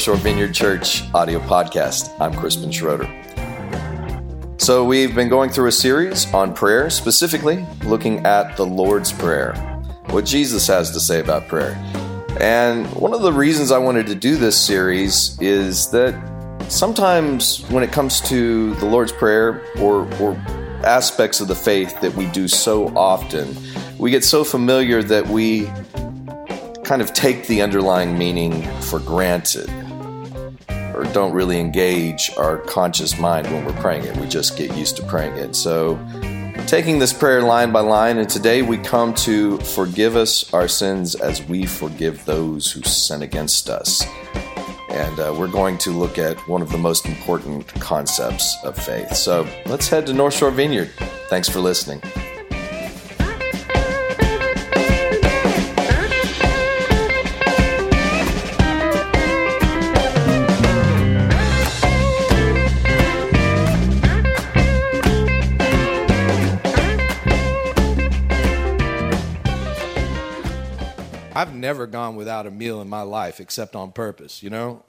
Shore Vineyard Church audio podcast. I'm Crispin Schroeder. So, we've been going through a series on prayer, specifically looking at the Lord's Prayer, what Jesus has to say about prayer. And one of the reasons I wanted to do this series is that sometimes when it comes to the Lord's Prayer or, or aspects of the faith that we do so often, we get so familiar that we kind of take the underlying meaning for granted or don't really engage our conscious mind when we're praying it. We just get used to praying it. So, taking this prayer line by line, and today we come to forgive us our sins as we forgive those who sin against us. And uh, we're going to look at one of the most important concepts of faith. So let's head to North Shore Vineyard. Thanks for listening. Never gone without a meal in my life except on purpose, you know?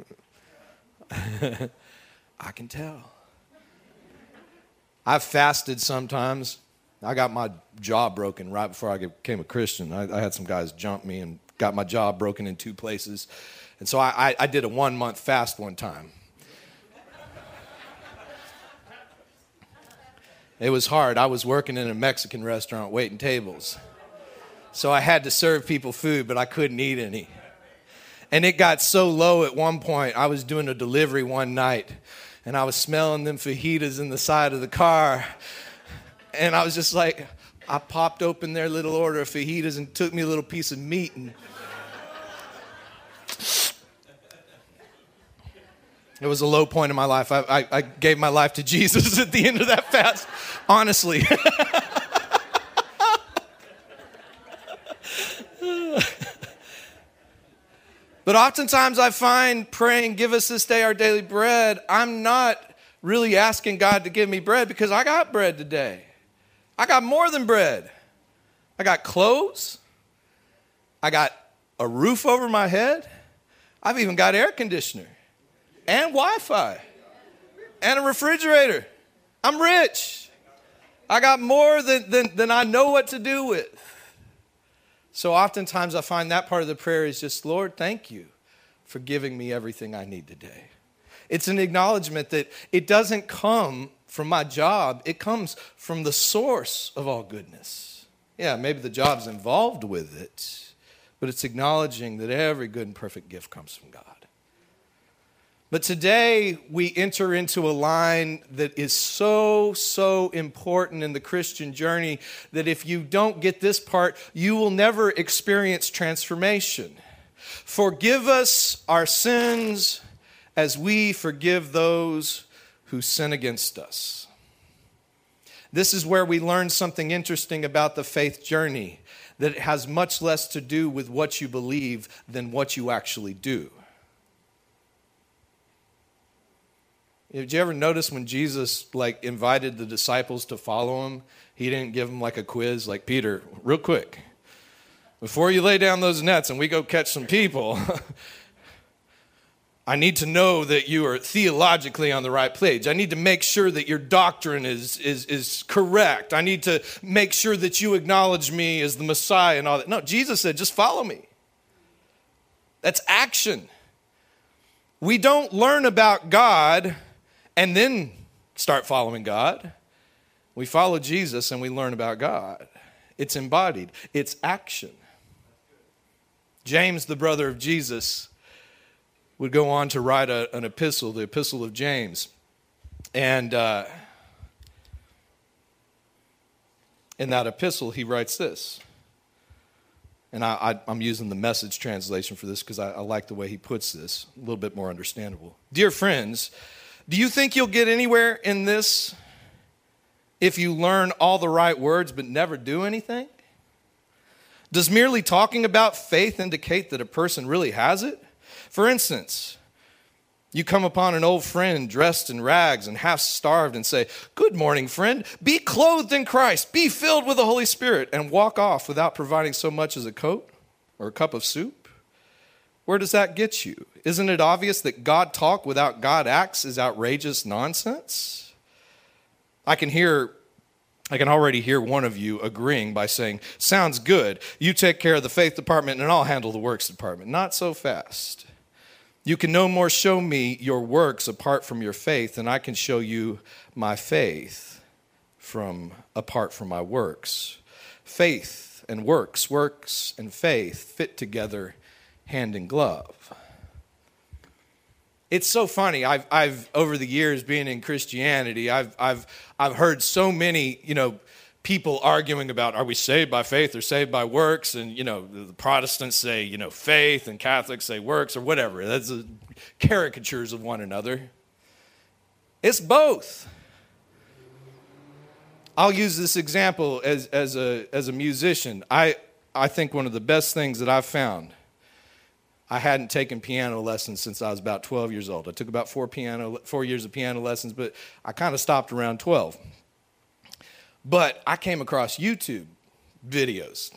I can tell. I've fasted sometimes. I got my jaw broken right before I became a Christian. I, I had some guys jump me and got my jaw broken in two places. And so I, I, I did a one month fast one time. It was hard. I was working in a Mexican restaurant waiting tables. So I had to serve people food, but I couldn't eat any. And it got so low at one point, I was doing a delivery one night and I was smelling them fajitas in the side of the car. And I was just like, I popped open their little order of fajitas and took me a little piece of meat and It was a low point in my life. I, I, I gave my life to Jesus at the end of that fast, honestly. But oftentimes I find praying, give us this day our daily bread, I'm not really asking God to give me bread because I got bread today. I got more than bread. I got clothes. I got a roof over my head. I've even got air conditioner and Wi Fi and a refrigerator. I'm rich. I got more than, than, than I know what to do with. So oftentimes I find that part of the prayer is just, Lord, thank you for giving me everything I need today. It's an acknowledgement that it doesn't come from my job, it comes from the source of all goodness. Yeah, maybe the job's involved with it, but it's acknowledging that every good and perfect gift comes from God. But today we enter into a line that is so, so important in the Christian journey that if you don't get this part, you will never experience transformation. Forgive us our sins as we forgive those who sin against us. This is where we learn something interesting about the faith journey that it has much less to do with what you believe than what you actually do. Did you ever notice when Jesus like invited the disciples to follow him, he didn't give them like a quiz, like Peter, real quick. Before you lay down those nets and we go catch some people, I need to know that you are theologically on the right page. I need to make sure that your doctrine is, is, is correct. I need to make sure that you acknowledge me as the Messiah and all that. No, Jesus said, just follow me. That's action. We don't learn about God and then start following God. We follow Jesus and we learn about God. It's embodied, it's action. James, the brother of Jesus, would go on to write a, an epistle, the Epistle of James. And uh, in that epistle, he writes this. And I, am using the message translation for this because I, I like the way he puts this, a little bit more understandable. Dear friends, do you think you'll get anywhere in this if you learn all the right words but never do anything? Does merely talking about faith indicate that a person really has it? For instance, you come upon an old friend dressed in rags and half starved and say, Good morning, friend. Be clothed in Christ, be filled with the Holy Spirit, and walk off without providing so much as a coat or a cup of soup? Where does that get you? Isn't it obvious that God talk without God acts is outrageous nonsense? I can hear I can already hear one of you agreeing by saying, Sounds good. You take care of the faith department and I'll handle the works department. Not so fast. You can no more show me your works apart from your faith than I can show you my faith from apart from my works. Faith and works, works and faith fit together hand in glove. It's so funny. I've, I've over the years being in Christianity, I've, I've, I've heard so many, you know, people arguing about are we saved by faith or saved by works and you know the protestants say you know faith and catholics say works or whatever that's a, caricatures of one another it's both i'll use this example as, as, a, as a musician I, I think one of the best things that i've found I hadn't taken piano lessons since I was about 12 years old. I took about four, piano, four years of piano lessons, but I kind of stopped around 12. But I came across YouTube videos,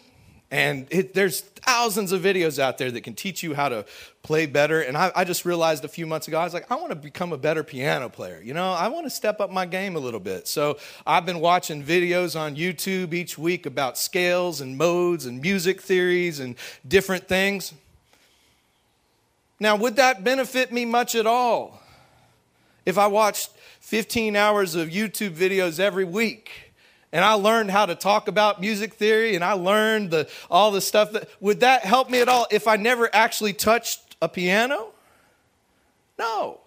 and it, there's thousands of videos out there that can teach you how to play better. And I, I just realized a few months ago, I was like, I want to become a better piano player. You know, I want to step up my game a little bit. So I've been watching videos on YouTube each week about scales and modes and music theories and different things. Now, would that benefit me much at all if I watched 15 hours of YouTube videos every week? and I learned how to talk about music theory and I learned the, all the stuff that would that help me at all if I never actually touched a piano? No.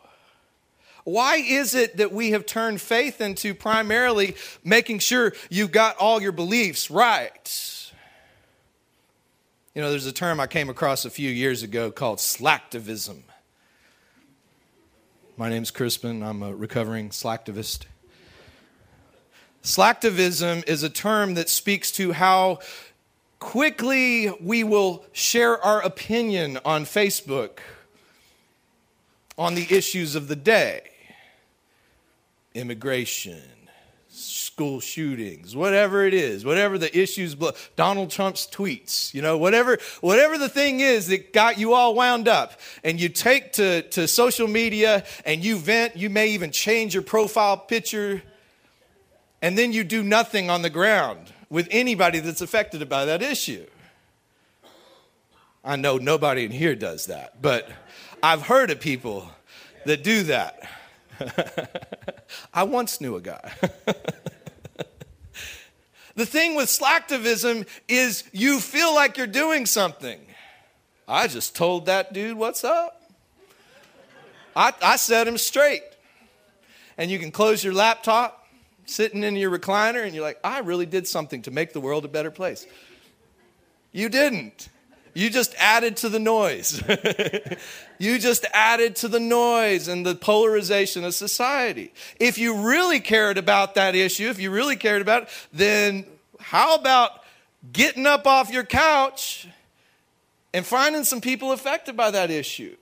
Why is it that we have turned faith into primarily making sure you've got all your beliefs right? You know, there's a term I came across a few years ago called slacktivism. My name's Crispin. I'm a recovering slacktivist. Slacktivism is a term that speaks to how quickly we will share our opinion on Facebook on the issues of the day immigration, school shootings, whatever it is, whatever the issues, Donald Trump's tweets, you know, whatever, whatever the thing is that got you all wound up, and you take to, to social media and you vent, you may even change your profile picture, and then you do nothing on the ground with anybody that's affected by that issue. I know nobody in here does that, but I've heard of people that do that. I once knew a guy. The thing with slacktivism is you feel like you're doing something. I just told that dude what's up. I, I set him straight. And you can close your laptop, sitting in your recliner, and you're like, I really did something to make the world a better place. You didn't. You just added to the noise. you just added to the noise and the polarization of society. If you really cared about that issue, if you really cared about it, then how about getting up off your couch and finding some people affected by that issue?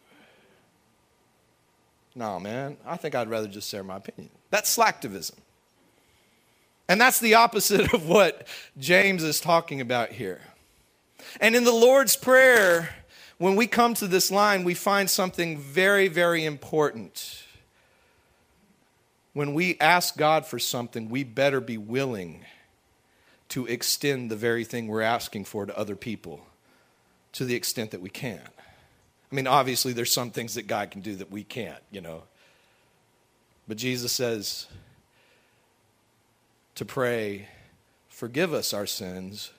No, man, I think I'd rather just share my opinion. That's slacktivism. And that's the opposite of what James is talking about here. And in the Lord's Prayer, when we come to this line, we find something very, very important. When we ask God for something, we better be willing to extend the very thing we're asking for to other people to the extent that we can. I mean, obviously, there's some things that God can do that we can't, you know. But Jesus says to pray, forgive us our sins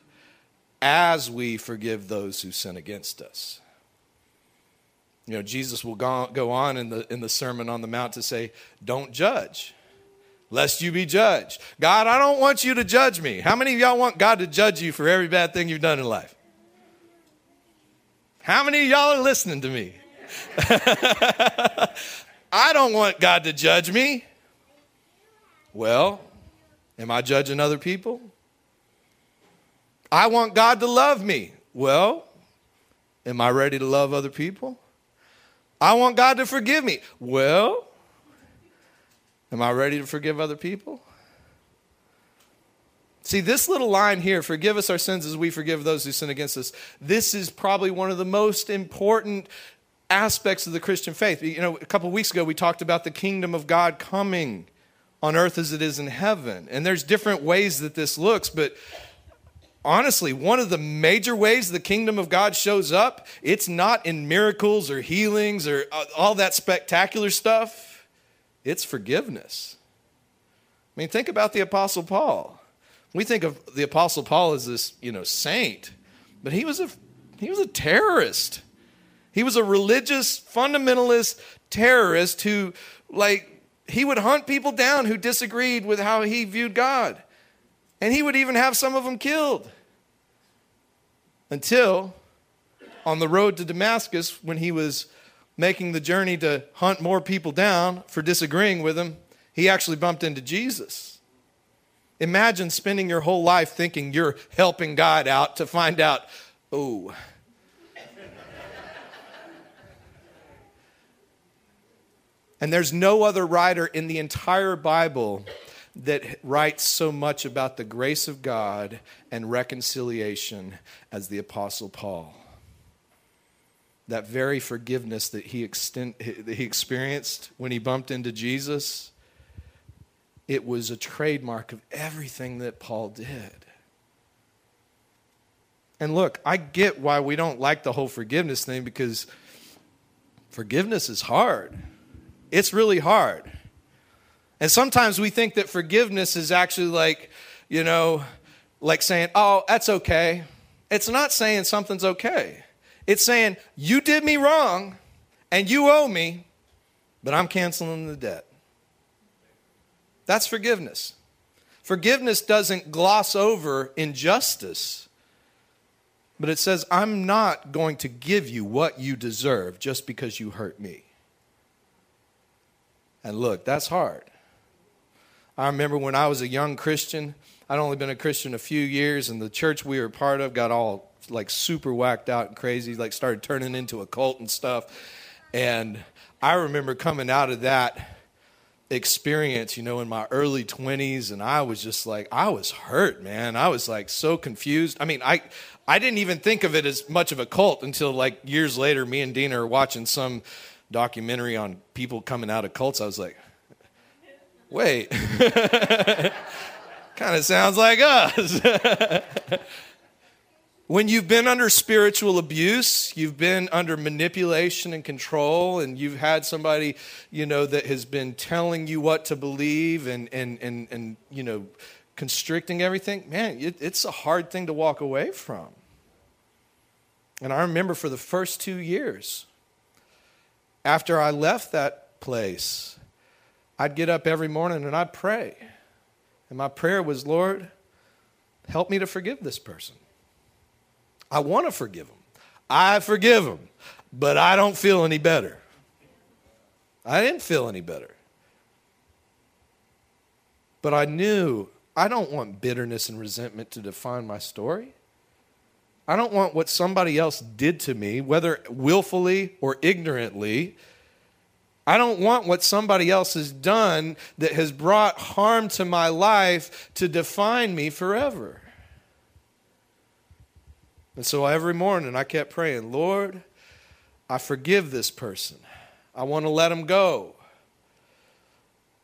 as we forgive those who sin against us. You know, Jesus will go, on in the, in the Sermon on the Mount to say, Don't judge, lest you be judged. God, I don't want you to judge me. How many of y'all want God to judge you for every bad thing you've done in life? How many of y'all are listening to me? I don't want God to judge me. Well, am I judging other people? I want God to love me. Well, am I ready to love other people? I want God to forgive me. Well, am I ready to forgive other people? See, this little line here, forgive us our sins as we forgive those who sin against us, this is probably one of the most important aspects of the Christian faith. You know, a couple weeks ago we talked about the kingdom of God coming on earth as it is in heaven. And there's different ways that this looks, but honestly, one of the major ways the kingdom of God shows up, it's not in miracles or healings or uh, all that spectacular stuff. It's forgiveness. I mean, think about the apostle Paul. We think of the Apostle Paul as this, you know, saint, but he was a he was a terrorist. He was a religious fundamentalist terrorist who, like, he would hunt people down who disagreed with how he viewed God. And he would even have some of them killed. Until on the road to Damascus, when he was making the journey to hunt more people down for disagreeing with him, he actually bumped into Jesus. Imagine spending your whole life thinking you're helping God out to find out, oh. and there's no other writer in the entire Bible that writes so much about the grace of God and reconciliation as the Apostle Paul. That very forgiveness that he, extend, that he experienced when he bumped into Jesus it was a trademark of everything that Paul did. And look, I get why we don't like the whole forgiveness thing because forgiveness is hard. It's really hard. And sometimes we think that forgiveness is actually like, you know, like saying, oh, that's okay. It's not saying something's okay. It's saying, you did me wrong and you owe me, but I'm canceling the debt. That's forgiveness. Forgiveness doesn't gloss over injustice, but it says, I'm not going to give you what you deserve just because you hurt me. And look, that's hard. I remember when I was a young Christian, I'd only been a Christian a few years, and the church we were part of got all like super whacked out and crazy, like started turning into a cult and stuff. And I remember coming out of that experience, you know, in my early 20s and I was just like I was hurt, man. I was like so confused. I mean, I I didn't even think of it as much of a cult until like years later me and Dina are watching some documentary on people coming out of cults. I was like, "Wait. kind of sounds like us." When you've been under spiritual abuse, you've been under manipulation and control, and you've had somebody, you know, that has been telling you what to believe and, and, and, and you know, constricting everything, man, it, it's a hard thing to walk away from. And I remember for the first two years, after I left that place, I'd get up every morning and I'd pray. And my prayer was, Lord, help me to forgive this person. I want to forgive them. I forgive them, but I don't feel any better. I didn't feel any better. But I knew I don't want bitterness and resentment to define my story. I don't want what somebody else did to me, whether willfully or ignorantly. I don't want what somebody else has done that has brought harm to my life to define me forever. And so every morning I kept praying, Lord, I forgive this person. I want to let him go.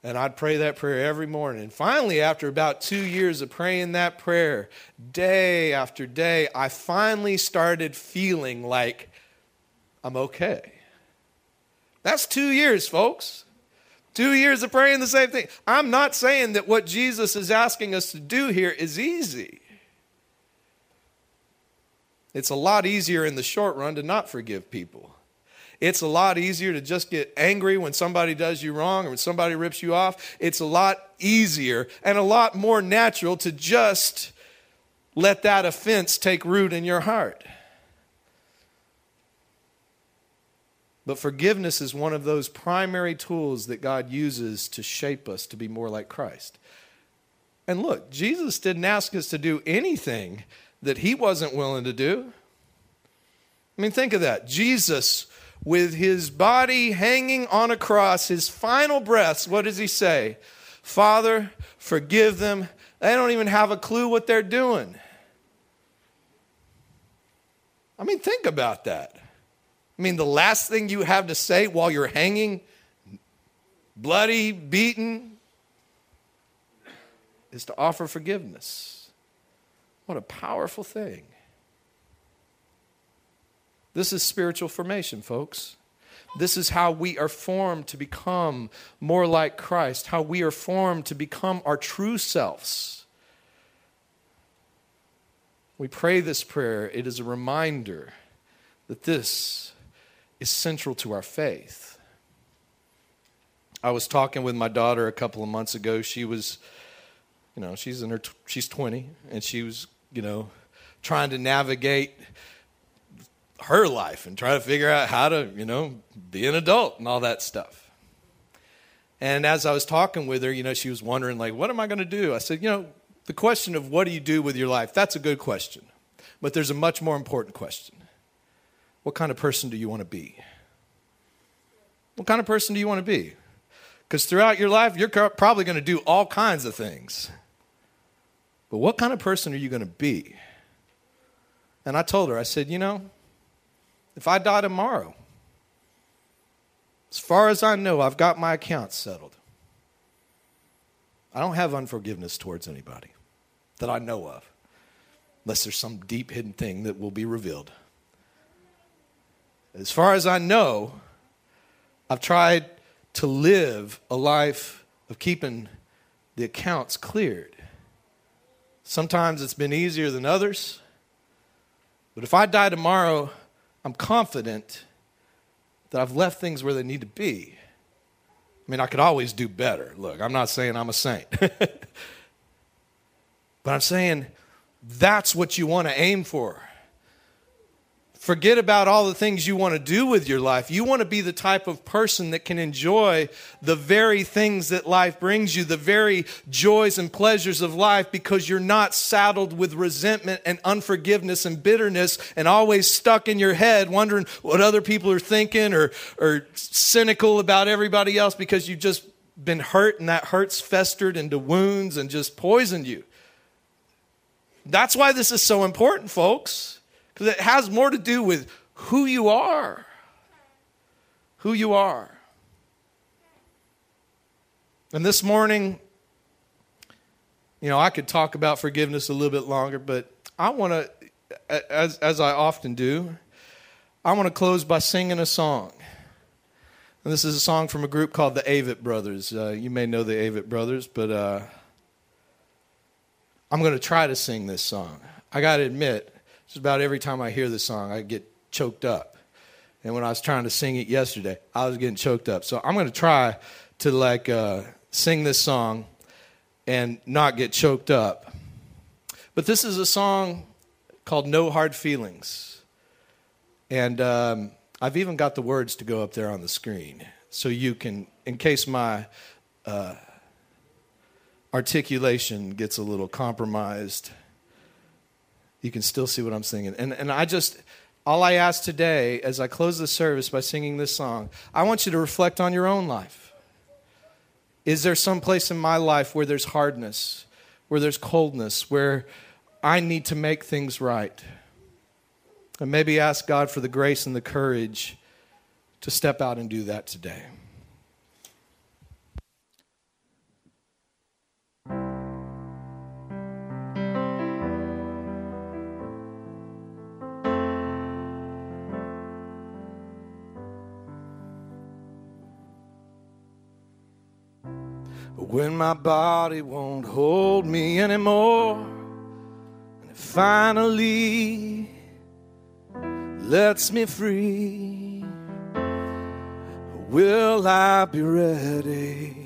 And I'd pray that prayer every morning. And finally, after about two years of praying that prayer, day after day, I finally started feeling like I'm okay. That's two years, folks. Two years of praying the same thing. I'm not saying that what Jesus is asking us to do here is easy. It's a lot easier in the short run to not forgive people. It's a lot easier to just get angry when somebody does you wrong or when somebody rips you off. It's a lot easier and a lot more natural to just let that offense take root in your heart. But forgiveness is one of those primary tools that God uses to shape us to be more like Christ. And look, Jesus didn't ask us to do anything that he wasn't willing to do. I mean, think of that. Jesus, with his body hanging on a cross, his final breaths, what does he say? Father, forgive them. They don't even have a clue what they're doing. I mean, think about that. I mean, the last thing you have to say while you're hanging, bloody, beaten, is to offer forgiveness. What a powerful thing. This is spiritual formation, folks. This is how we are formed to become more like Christ, how we are formed to become our true selves. We pray this prayer, it is a reminder that this is central to our faith. I was talking with my daughter a couple of months ago. She was, you know, she's in her, she's 20, and she was, you know, trying to navigate her life and try to figure out how to, you know, be an adult and all that stuff. And as I was talking with her, you know, she was wondering, like, what am I going to do? I said, you know, the question of what do you do with your life, that's a good question. But there's a much more important question What kind of person do you want to be? What kind of person do you want to be? Because throughout your life, you're probably going to do all kinds of things. But what kind of person are you going to be? And I told her, I said, you know, if I die tomorrow, as far as I know, I've got my accounts settled. I don't have unforgiveness towards anybody that I know of, unless there's some deep hidden thing that will be revealed. As far as I know, I've tried to live a life of keeping the accounts cleared. Sometimes it's been easier than others, but if I die tomorrow, I'm confident that I've left things where they need to be. I mean, I could always do better. Look, I'm not saying I'm a saint. but I'm saying that's what you want to aim for. Forget about all the things you want to do with your life. You want to be the type of person that can enjoy the very things that life brings you, the very joys and pleasures of life, because you're not saddled with resentment and unforgiveness and bitterness and always stuck in your head wondering what other people are thinking or, or cynical about everybody else because you've just been hurt and that hurt's festered into wounds and just poisoned you. That's why this is so important, folks. Because it has more to do with who you are. Who you are. And this morning, you know, I could talk about forgiveness a little bit longer, but I want to, as, as I often do, I want to close by singing a song. And this is a song from a group called the Avett Brothers. Uh, you may know the Avett Brothers, but uh, I'm going to try to sing this song. I got to admit, just about every time I hear this song, I get choked up. And when I was trying to sing it yesterday, I was getting choked up. So I'm going to try to like uh, sing this song and not get choked up. But this is a song called No Hard Feelings. And um, I've even got the words to go up there on the screen. So you can, in case my uh, articulation gets a little compromised, you can still see what I'm singing. And, and I just, all I ask today as I close the service by singing this song, I want you to reflect on your own life. Is there some place in my life where there's hardness, where there's coldness, where I need to make things right? And maybe ask God for the grace and the courage to step out and do that today. When my body won't hold me anymore, and it finally lets me free, will I be ready?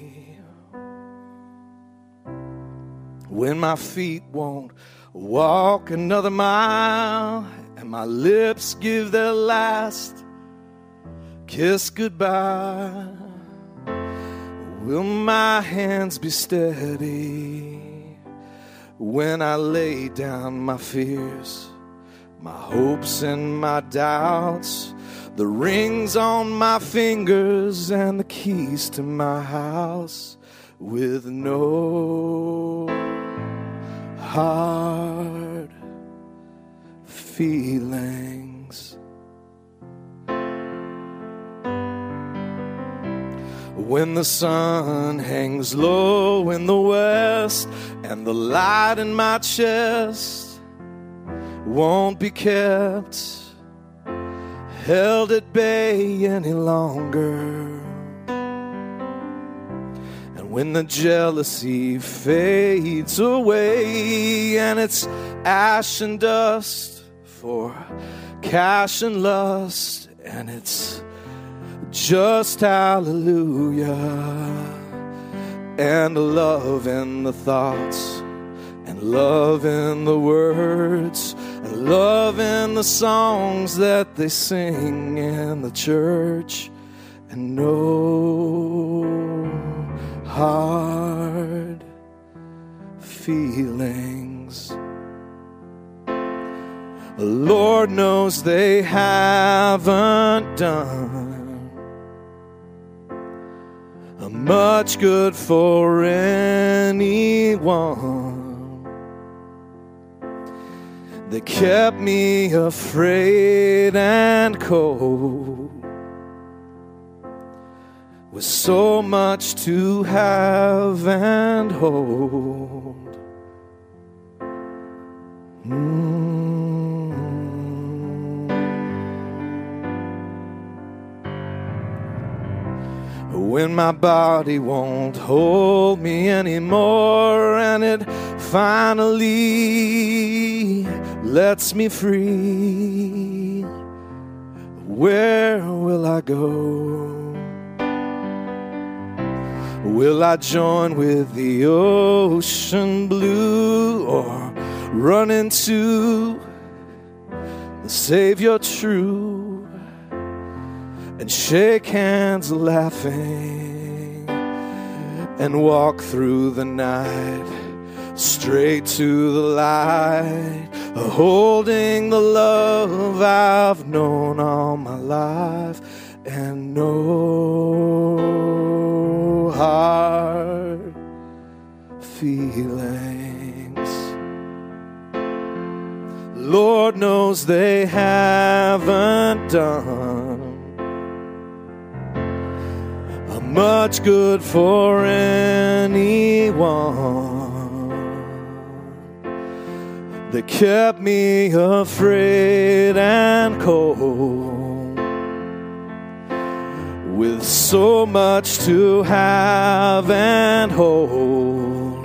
When my feet won't walk another mile, and my lips give their last kiss goodbye Will my hands be steady when I lay down my fears, my hopes and my doubts, the rings on my fingers and the keys to my house with no hard feelings. When the sun hangs low in the west and the light in my chest won't be kept held at bay any longer. And when the jealousy fades away and it's ash and dust for cash and lust, and it's just hallelujah and love in the thoughts and love in the words and love in the songs that they sing in the church and no hard feelings. The Lord knows they haven't done much good for anyone. that kept me afraid and cold. With so much to have and hold. Mm. When my body won't hold me anymore and it finally lets me free, where will I go? Will I join with the ocean blue or run into the Savior true and shake hands laughing and walk through the night straight to the light, holding the love I've known all my life and no hard feelings. Lord knows they haven't done much good for anyone. They kept me afraid and cold with so much to have and hold.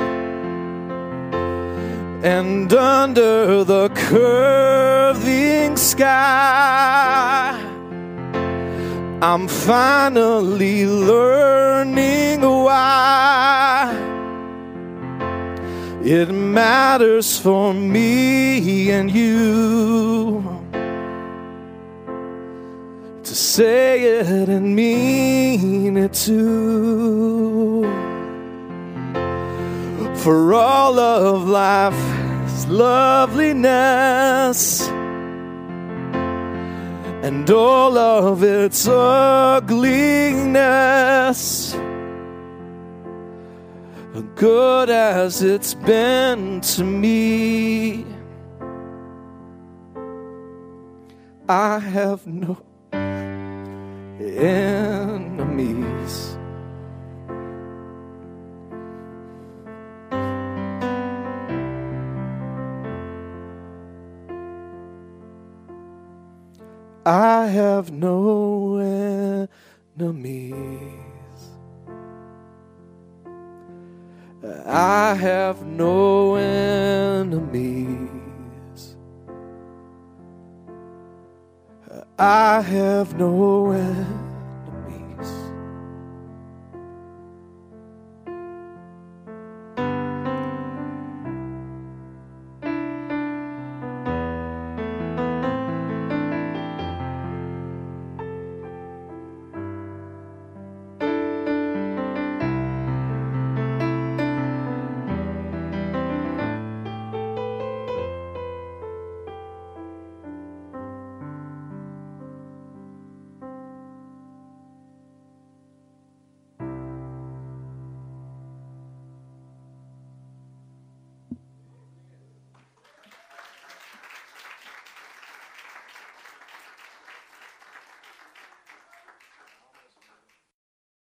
And under the curving sky, I'm finally learning why it matters for me and you to say it and mean it too. For all of life's loveliness and all of its ugliness. Good as it's been to me, I have no enemies. I have no enemies. I have no enemies. I have no enemies.